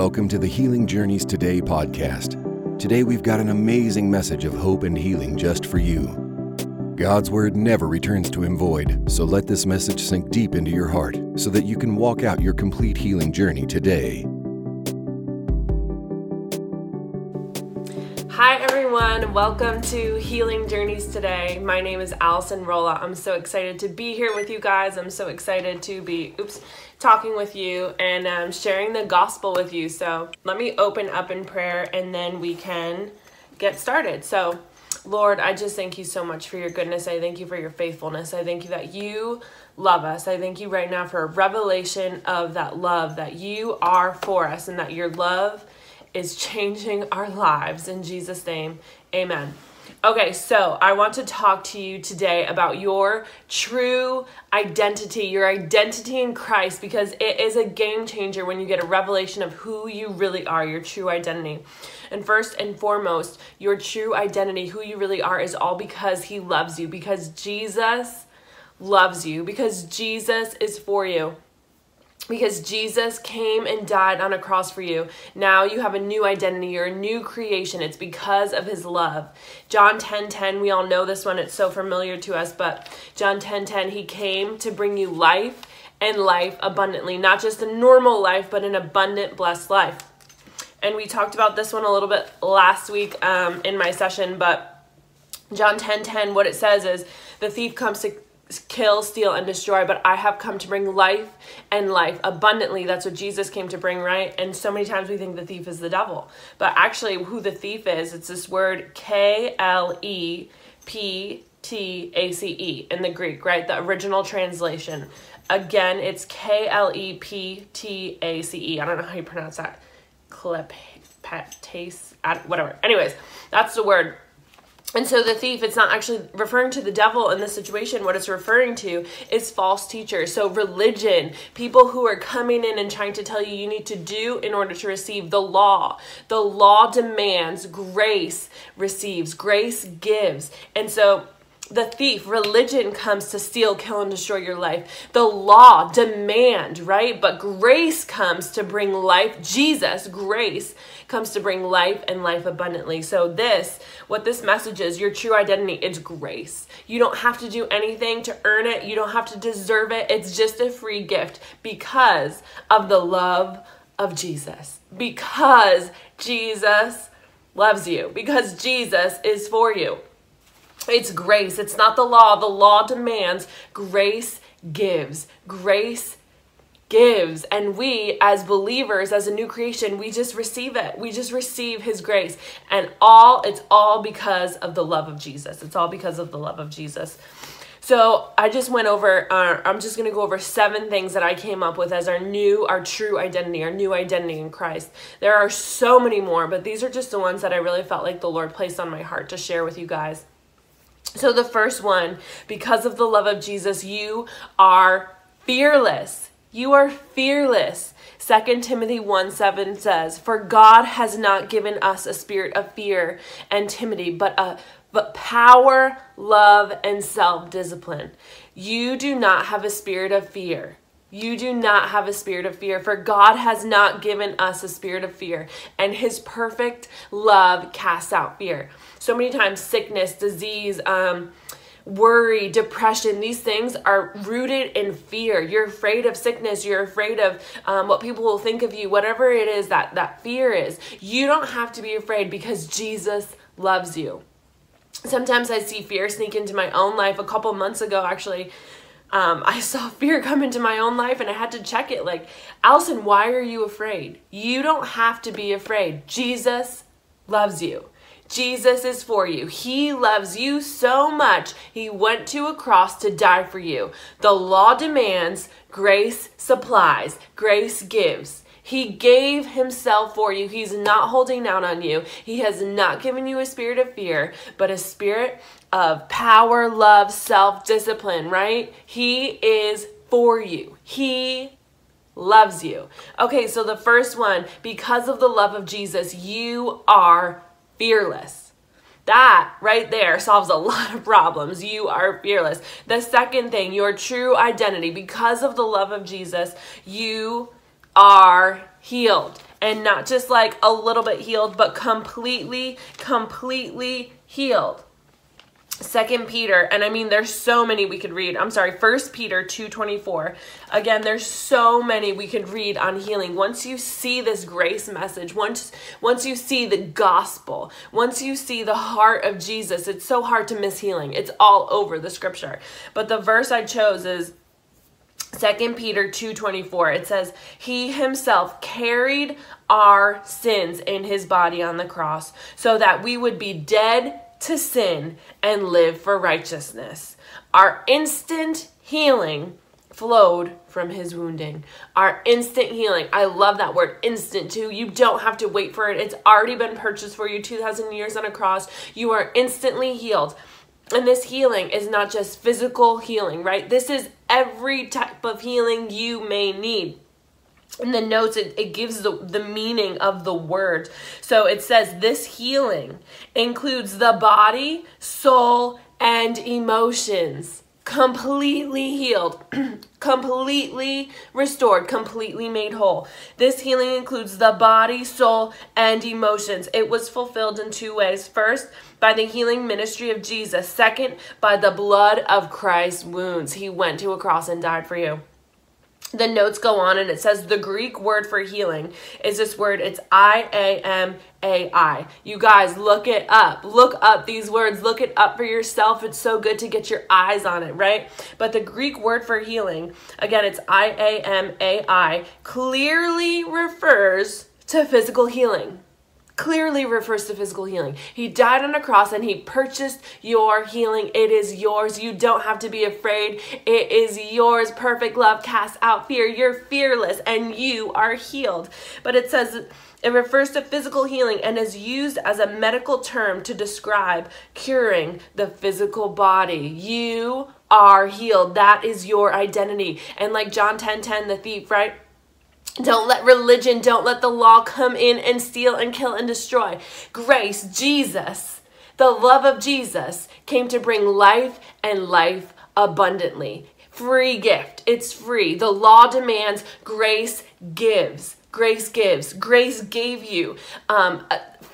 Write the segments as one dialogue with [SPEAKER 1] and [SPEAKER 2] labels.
[SPEAKER 1] Welcome to the Healing Journeys Today podcast. Today we've got an amazing message of hope and healing just for you. God's word never returns to him void, so let this message sink deep into your heart so that you can walk out your complete healing journey today.
[SPEAKER 2] Welcome to Healing Journeys today. My name is Allison Rolla. I'm so excited to be here with you guys. I'm so excited to be, oops, talking with you and um, sharing the gospel with you. So let me open up in prayer and then we can get started. So, Lord, I just thank you so much for your goodness. I thank you for your faithfulness. I thank you that you love us. I thank you right now for a revelation of that love that you are for us and that your love is changing our lives. In Jesus' name, amen. Okay, so I want to talk to you today about your true identity, your identity in Christ, because it is a game changer when you get a revelation of who you really are, your true identity. And first and foremost, your true identity, who you really are, is all because He loves you, because Jesus loves you, because Jesus is for you because Jesus came and died on a cross for you. Now you have a new identity, you're a new creation. It's because of his love. John 10:10, 10, 10, we all know this one, it's so familiar to us, but John 10:10, 10, 10, he came to bring you life and life abundantly, not just a normal life, but an abundant blessed life. And we talked about this one a little bit last week um, in my session, but John 10:10, 10, what it says is the thief comes to kill, steal, and destroy, but I have come to bring life and life abundantly. That's what Jesus came to bring, right? And so many times we think the thief is the devil. But actually, who the thief is, it's this word K L E P T A C E in the Greek, right? The original translation. Again, it's K L E P T A C E. I don't know how you pronounce that. Taste, whatever. Anyways, that's the word and so the thief, it's not actually referring to the devil in this situation. What it's referring to is false teachers. So religion, people who are coming in and trying to tell you you need to do in order to receive the law. The law demands, grace receives, grace gives. And so the thief, religion comes to steal, kill, and destroy your life. The law, demand, right? But grace comes to bring life. Jesus, grace, comes to bring life and life abundantly. So, this, what this message is, your true identity, it's grace. You don't have to do anything to earn it, you don't have to deserve it. It's just a free gift because of the love of Jesus. Because Jesus loves you, because Jesus is for you. It's grace. It's not the law. The law demands, grace gives. Grace gives. And we, as believers, as a new creation, we just receive it. We just receive His grace. And all, it's all because of the love of Jesus. It's all because of the love of Jesus. So I just went over, uh, I'm just going to go over seven things that I came up with as our new, our true identity, our new identity in Christ. There are so many more, but these are just the ones that I really felt like the Lord placed on my heart to share with you guys. So, the first one, because of the love of Jesus, you are fearless. You are fearless. 2 Timothy 1 7 says, For God has not given us a spirit of fear and timidity, but a but power, love, and self discipline. You do not have a spirit of fear. You do not have a spirit of fear, for God has not given us a spirit of fear, and His perfect love casts out fear. So many times, sickness, disease, um, worry, depression, these things are rooted in fear. You're afraid of sickness, you're afraid of um, what people will think of you, whatever it is that that fear is. You don't have to be afraid because Jesus loves you. Sometimes I see fear sneak into my own life. A couple months ago, actually, um, I saw fear come into my own life and I had to check it. Like, Allison, why are you afraid? You don't have to be afraid. Jesus loves you. Jesus is for you. He loves you so much. He went to a cross to die for you. The law demands, grace supplies, grace gives. He gave himself for you. He's not holding out on you. He has not given you a spirit of fear, but a spirit of power, love, self discipline, right? He is for you. He loves you. Okay, so the first one, because of the love of Jesus, you are fearless. That right there solves a lot of problems. You are fearless. The second thing, your true identity, because of the love of Jesus, you are healed. and not just like a little bit healed, but completely, completely healed. Second Peter, and I mean there's so many we could read. I'm sorry, First Peter 2:24. Again, there's so many we could read on healing. Once you see this grace message, once once you see the gospel, once you see the heart of Jesus, it's so hard to miss healing. It's all over the scripture. But the verse I chose is Second Peter 2:24 it says he himself carried our sins in his body on the cross so that we would be dead to sin and live for righteousness. Our instant healing flowed from his wounding. Our instant healing. I love that word instant too. You don't have to wait for it. It's already been purchased for you 2000 years on a cross. You are instantly healed. And this healing is not just physical healing, right? This is every type of healing you may need in the notes it, it gives the, the meaning of the word so it says this healing includes the body soul and emotions. Completely healed completely restored completely made whole. This healing includes the body soul and emotions. It was fulfilled in two ways. First by the healing ministry of jesus. Second by the blood of christ's wounds. He went to a cross and died for you the notes go on and it says the Greek word for healing is this word. It's I A M A I. You guys, look it up. Look up these words. Look it up for yourself. It's so good to get your eyes on it, right? But the Greek word for healing, again, it's I A M A I, clearly refers to physical healing clearly refers to physical healing. He died on a cross and he purchased your healing. It is yours. You don't have to be afraid. It is yours. Perfect love casts out fear. You're fearless and you are healed. But it says, it refers to physical healing and is used as a medical term to describe curing the physical body. You are healed. That is your identity. And like John 10 10, the thief, right? Don't let religion, don't let the law come in and steal and kill and destroy. Grace, Jesus, the love of Jesus came to bring life and life abundantly. Free gift. It's free. The law demands, grace gives. Grace gives. Grace gave you um,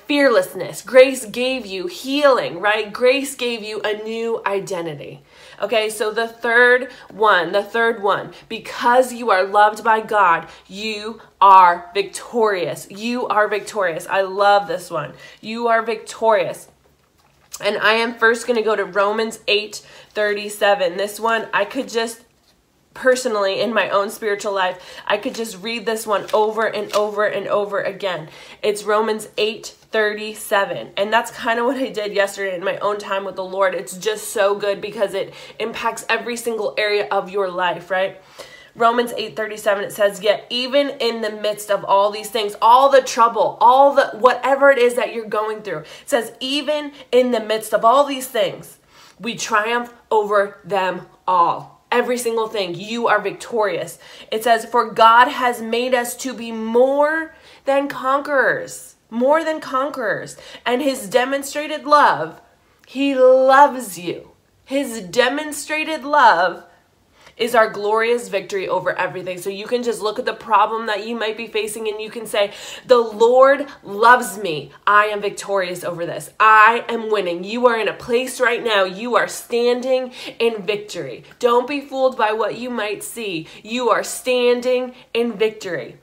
[SPEAKER 2] fearlessness. Grace gave you healing, right? Grace gave you a new identity. Okay, so the third one, the third one, because you are loved by God, you are victorious. You are victorious. I love this one. You are victorious. And I am first going to go to Romans 8 37. This one, I could just personally in my own spiritual life, I could just read this one over and over and over again. It's Romans 8 37. And that's kind of what I did yesterday in my own time with the Lord. It's just so good because it impacts every single area of your life, right? Romans 8:37 it says yet even in the midst of all these things all the trouble all the whatever it is that you're going through it says even in the midst of all these things we triumph over them all every single thing you are victorious it says for God has made us to be more than conquerors more than conquerors. And his demonstrated love, he loves you. His demonstrated love is our glorious victory over everything. So you can just look at the problem that you might be facing and you can say, The Lord loves me. I am victorious over this. I am winning. You are in a place right now, you are standing in victory. Don't be fooled by what you might see. You are standing in victory.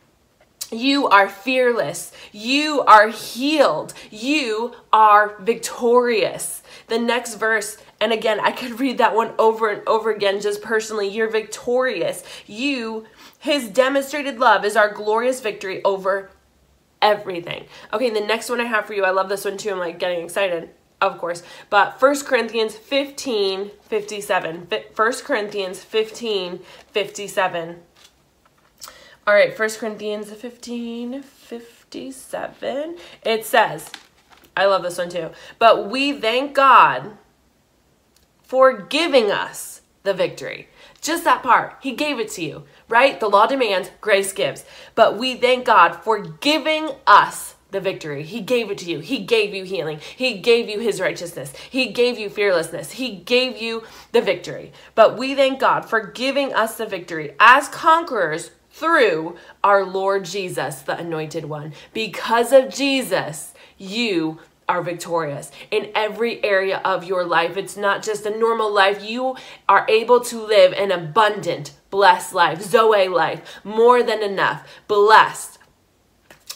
[SPEAKER 2] You are fearless. You are healed. You are victorious. The next verse, and again, I could read that one over and over again just personally. You're victorious. You, his demonstrated love is our glorious victory over everything. Okay, the next one I have for you, I love this one too. I'm like getting excited of course. But 1 Corinthians 15 57. 1 Corinthians 15 57. All right, 1 Corinthians 15 57. It says, I love this one too. But we thank God for giving us the victory. Just that part. He gave it to you, right? The law demands, grace gives. But we thank God for giving us the victory. He gave it to you. He gave you healing. He gave you his righteousness. He gave you fearlessness. He gave you the victory. But we thank God for giving us the victory as conquerors through our Lord Jesus, the anointed one. Because of Jesus, you are victorious in every area of your life. It's not just a normal life. You are able to live an abundant, blessed life, Zoe life, more than enough, blessed.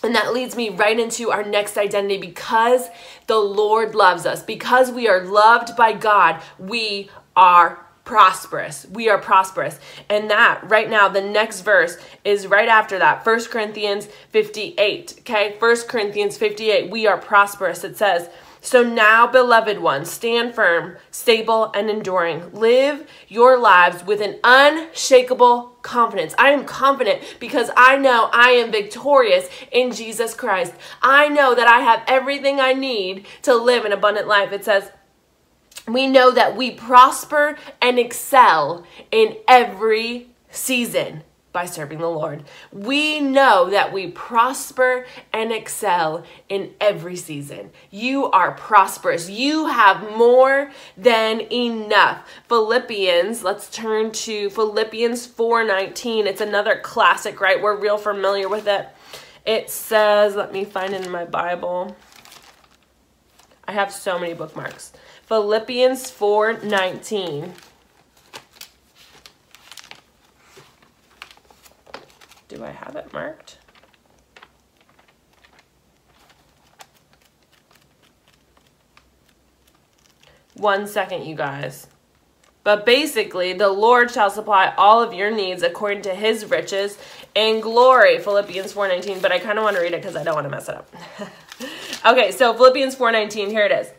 [SPEAKER 2] And that leads me right into our next identity because the Lord loves us, because we are loved by God, we are prosperous. We are prosperous. And that right now, the next verse is right after that. First Corinthians 58. Okay, First Corinthians 58. We are prosperous. It says, so now, beloved ones, stand firm, stable, and enduring. Live your lives with an unshakable confidence. I am confident because I know I am victorious in Jesus Christ. I know that I have everything I need to live an abundant life. It says, we know that we prosper and excel in every season by serving the Lord. We know that we prosper and excel in every season. You are prosperous. You have more than enough. Philippians, let's turn to Philippians 4:19. It's another classic, right? We're real familiar with it. It says, let me find it in my Bible. I have so many bookmarks. Philippians 4:19. Do I have it marked? One second, you guys. But basically, the Lord shall supply all of your needs according to his riches and glory. Philippians 4:19, but I kind of want to read it cuz I don't want to mess it up. okay, so Philippians 4:19, here it is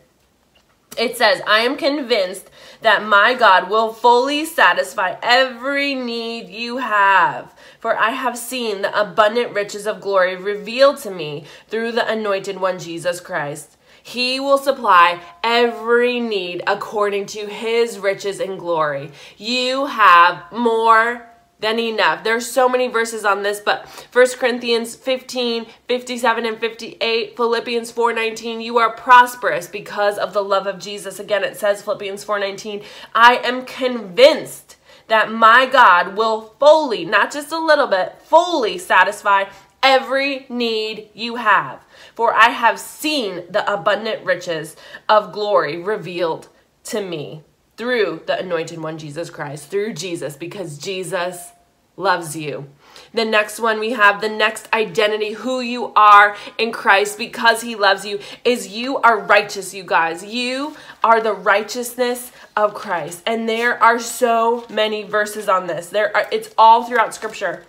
[SPEAKER 2] it says, I am convinced that my God will fully satisfy every need you have. For I have seen the abundant riches of glory revealed to me through the anointed one, Jesus Christ. He will supply every need according to his riches and glory. You have more than enough. There's so many verses on this, but 1 Corinthians 15, 57 and 58, Philippians 4:19, you are prosperous because of the love of Jesus. Again, it says Philippians 4:19, I am convinced that my God will fully, not just a little bit, fully satisfy every need you have. For I have seen the abundant riches of glory revealed to me through the anointed one, Jesus Christ, through Jesus, because Jesus loves you. The next one we have the next identity, who you are in Christ because he loves you, is you are righteous, you guys. You are the righteousness of Christ. And there are so many verses on this. There are it's all throughout scripture.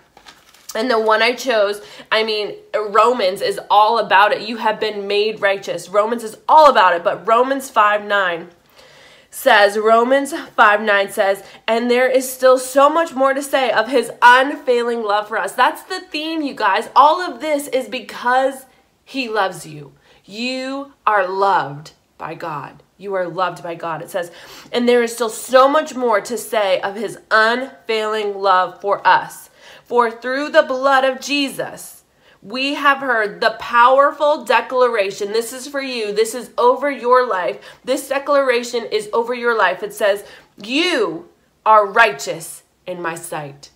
[SPEAKER 2] And the one I chose, I mean, Romans is all about it. You have been made righteous. Romans is all about it, but Romans 5 9 says, Romans 5 9 says, and there is still so much more to say of his unfailing love for us. That's the theme, you guys. All of this is because he loves you. You are loved by God. You are loved by God. It says, and there is still so much more to say of his unfailing love for us. For through the blood of Jesus, we have heard the powerful declaration. This is for you. This is over your life. This declaration is over your life. It says, You are righteous in my sight.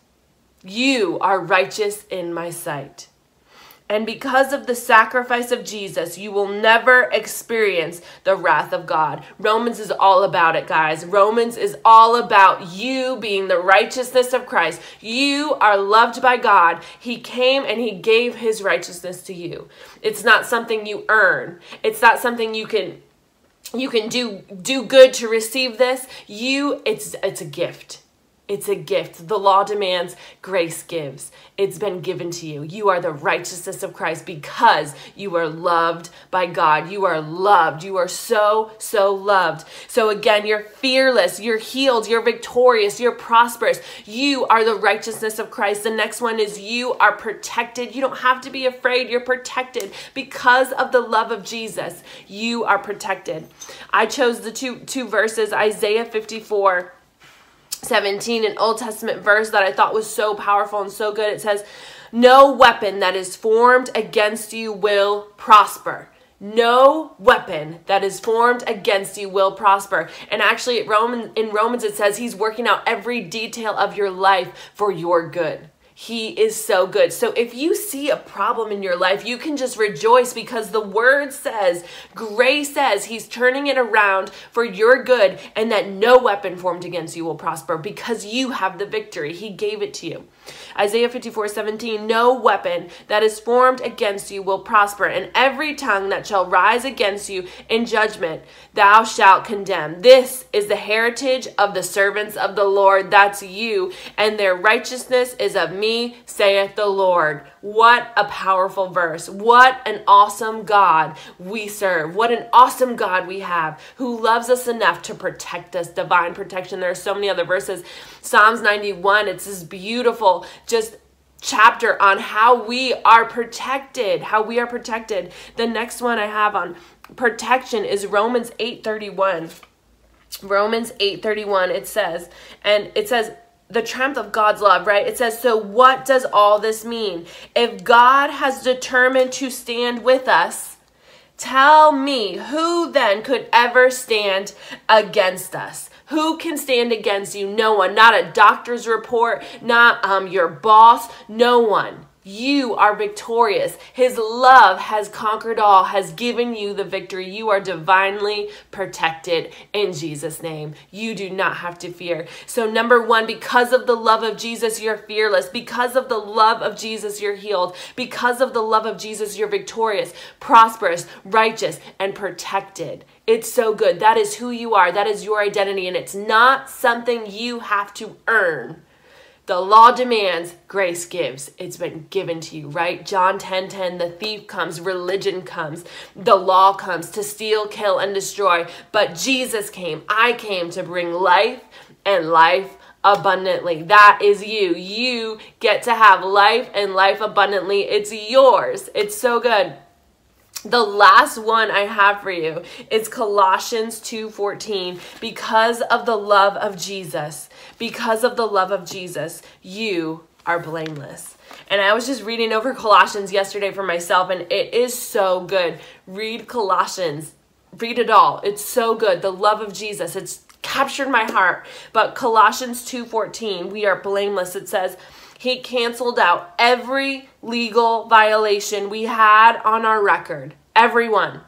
[SPEAKER 2] You are righteous in my sight. And because of the sacrifice of Jesus, you will never experience the wrath of God. Romans is all about it, guys. Romans is all about you being the righteousness of Christ. You are loved by God. He came and He gave His righteousness to you. It's not something you earn, it's not something you can. You can do do good to receive this. You it's it's a gift. It's a gift. The law demands, grace gives. It's been given to you. You are the righteousness of Christ because you are loved by God. You are loved. You are so, so loved. So again, you're fearless, you're healed, you're victorious, you're prosperous. You are the righteousness of Christ. The next one is you are protected. You don't have to be afraid. You're protected because of the love of Jesus. You are protected. I chose the two two verses, Isaiah 54 17, an Old Testament verse that I thought was so powerful and so good. It says, No weapon that is formed against you will prosper. No weapon that is formed against you will prosper. And actually, Roman, in Romans, it says he's working out every detail of your life for your good. He is so good. So if you see a problem in your life, you can just rejoice because the word says, grace says he's turning it around for your good and that no weapon formed against you will prosper because you have the victory. He gave it to you. Isaiah 54 17, no weapon that is formed against you will prosper, and every tongue that shall rise against you in judgment thou shalt condemn. This is the heritage of the servants of the Lord. That's you, and their righteousness is of me, saith the Lord. What a powerful verse. What an awesome God we serve. What an awesome God we have who loves us enough to protect us, divine protection. There are so many other verses. Psalms 91, it's this beautiful, just chapter on how we are protected, how we are protected. The next one I have on protection is Romans 8:31. Romans 8:31 it says and it says the triumph of God's love, right? It says, So what does all this mean? If God has determined to stand with us, tell me who then could ever stand against us? Who can stand against you? No one. Not a doctor's report, not um, your boss, no one. You are victorious. His love has conquered all, has given you the victory. You are divinely protected in Jesus' name. You do not have to fear. So, number one, because of the love of Jesus, you're fearless. Because of the love of Jesus, you're healed. Because of the love of Jesus, you're victorious, prosperous, righteous, and protected. It's so good. That is who you are. That is your identity. And it's not something you have to earn. The law demands, grace gives. It's been given to you, right? John 10 10, the thief comes, religion comes, the law comes to steal, kill, and destroy. But Jesus came. I came to bring life and life abundantly. That is you. You get to have life and life abundantly. It's yours. It's so good. The last one I have for you is Colossians 2:14 because of the love of Jesus because of the love of Jesus you are blameless. And I was just reading over Colossians yesterday for myself and it is so good. Read Colossians. Read it all. It's so good. The love of Jesus. It's captured my heart. But Colossians 2:14, we are blameless. It says he canceled out every legal violation we had on our record. Everyone.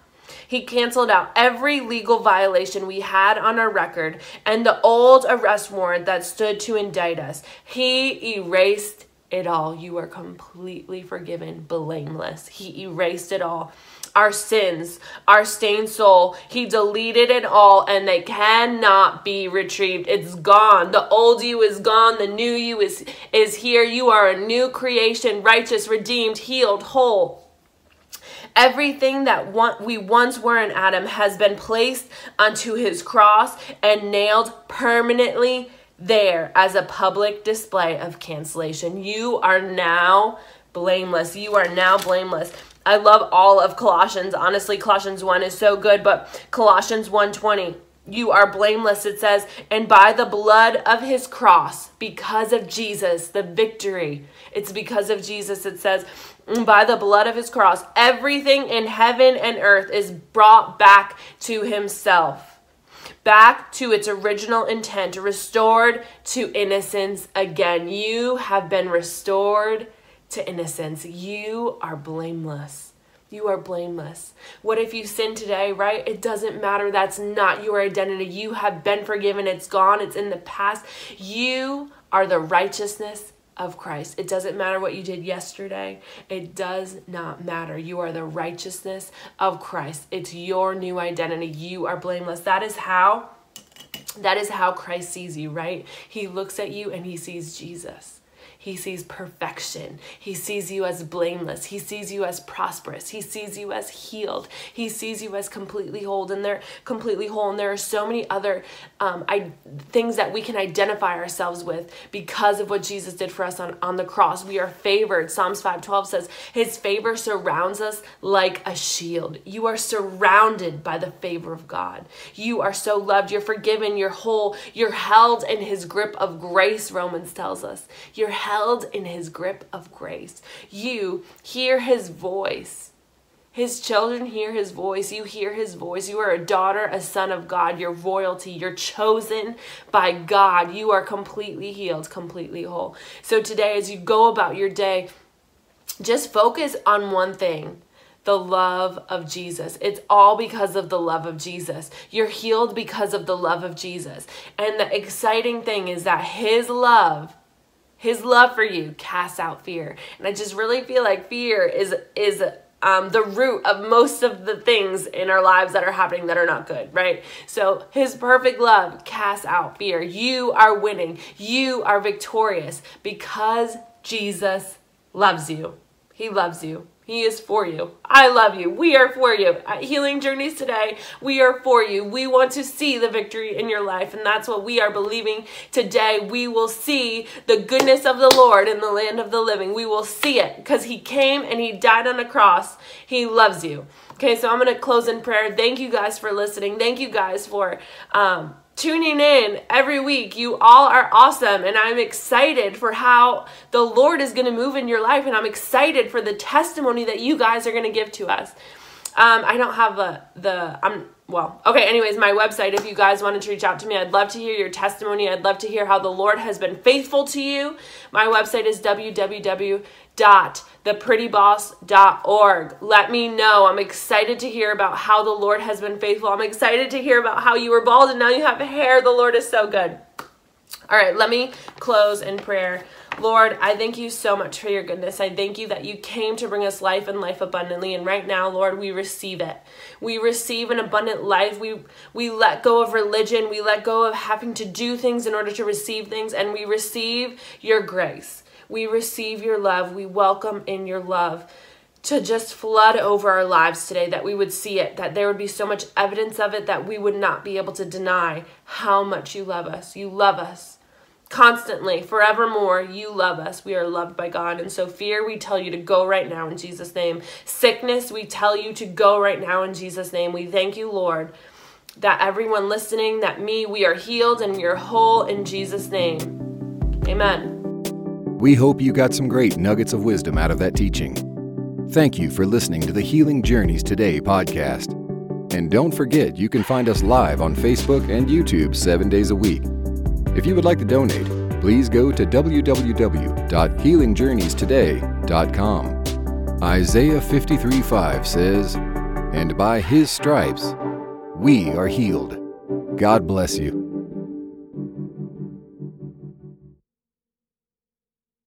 [SPEAKER 2] He canceled out every legal violation we had on our record and the old arrest warrant that stood to indict us. He erased it all. You are completely forgiven, blameless. He erased it all. Our sins, our stained soul, He deleted it all and they cannot be retrieved. It's gone. The old you is gone. The new you is, is here. You are a new creation, righteous, redeemed, healed, whole. Everything that we once were in Adam has been placed onto his cross and nailed permanently there as a public display of cancellation. You are now blameless. You are now blameless. I love all of Colossians. Honestly, Colossians 1 is so good, but Colossians 1:20 you are blameless, it says, and by the blood of his cross, because of Jesus, the victory. It's because of Jesus, it says, by the blood of his cross, everything in heaven and earth is brought back to himself, back to its original intent, restored to innocence again. You have been restored to innocence. You are blameless. You are blameless. What if you sin today, right? It doesn't matter. That's not your identity. You have been forgiven. It's gone. It's in the past. You are the righteousness of Christ. It doesn't matter what you did yesterday. It does not matter. You are the righteousness of Christ. It's your new identity. You are blameless. That is how that is how Christ sees you, right? He looks at you and he sees Jesus. He sees perfection. He sees you as blameless. He sees you as prosperous. He sees you as healed. He sees you as completely whole. And there, completely whole. And there are so many other um, I, things that we can identify ourselves with because of what Jesus did for us on, on the cross. We are favored. Psalms 5:12 says, His favor surrounds us like a shield. You are surrounded by the favor of God. You are so loved. You're forgiven. You're whole. You're held in His grip of grace. Romans tells us. You're held in his grip of grace. You hear his voice. His children hear his voice. You hear his voice. You are a daughter, a son of God. You're royalty. You're chosen by God. You are completely healed, completely whole. So today, as you go about your day, just focus on one thing the love of Jesus. It's all because of the love of Jesus. You're healed because of the love of Jesus. And the exciting thing is that His love his love for you casts out fear and i just really feel like fear is is um, the root of most of the things in our lives that are happening that are not good, right? So his perfect love casts out fear. You are winning. You are victorious because Jesus loves you. He loves you. He is for you. I love you. We are for you. At Healing Journeys today, we are for you. We want to see the victory in your life, and that's what we are believing today. We will see the goodness of the Lord in the land of the living. We will see it because He came and He died on a cross. He loves you. Okay, so I'm going to close in prayer. Thank you guys for listening. Thank you guys for. Um, tuning in every week. You all are awesome, and I'm excited for how the Lord is going to move in your life, and I'm excited for the testimony that you guys are going to give to us. Um, I don't have the the I'm well okay. Anyways, my website. If you guys wanted to reach out to me, I'd love to hear your testimony. I'd love to hear how the Lord has been faithful to you. My website is www theprettyboss.org. Let me know. I'm excited to hear about how the Lord has been faithful. I'm excited to hear about how you were bald and now you have hair. The Lord is so good. All right, let me close in prayer. Lord, I thank you so much for your goodness. I thank you that you came to bring us life and life abundantly. And right now, Lord, we receive it. We receive an abundant life. We we let go of religion. We let go of having to do things in order to receive things and we receive your grace. We receive your love. We welcome in your love to just flood over our lives today, that we would see it, that there would be so much evidence of it that we would not be able to deny how much you love us. You love us constantly, forevermore. You love us. We are loved by God. And so, fear, we tell you to go right now in Jesus' name. Sickness, we tell you to go right now in Jesus' name. We thank you, Lord, that everyone listening, that me, we are healed and you're whole in Jesus' name. Amen.
[SPEAKER 1] We hope you got some great nuggets of wisdom out of that teaching. Thank you for listening to the Healing Journeys Today podcast. And don't forget, you can find us live on Facebook and YouTube seven days a week. If you would like to donate, please go to www.healingjourneystoday.com. Isaiah 53 5 says, And by his stripes we are healed. God bless you.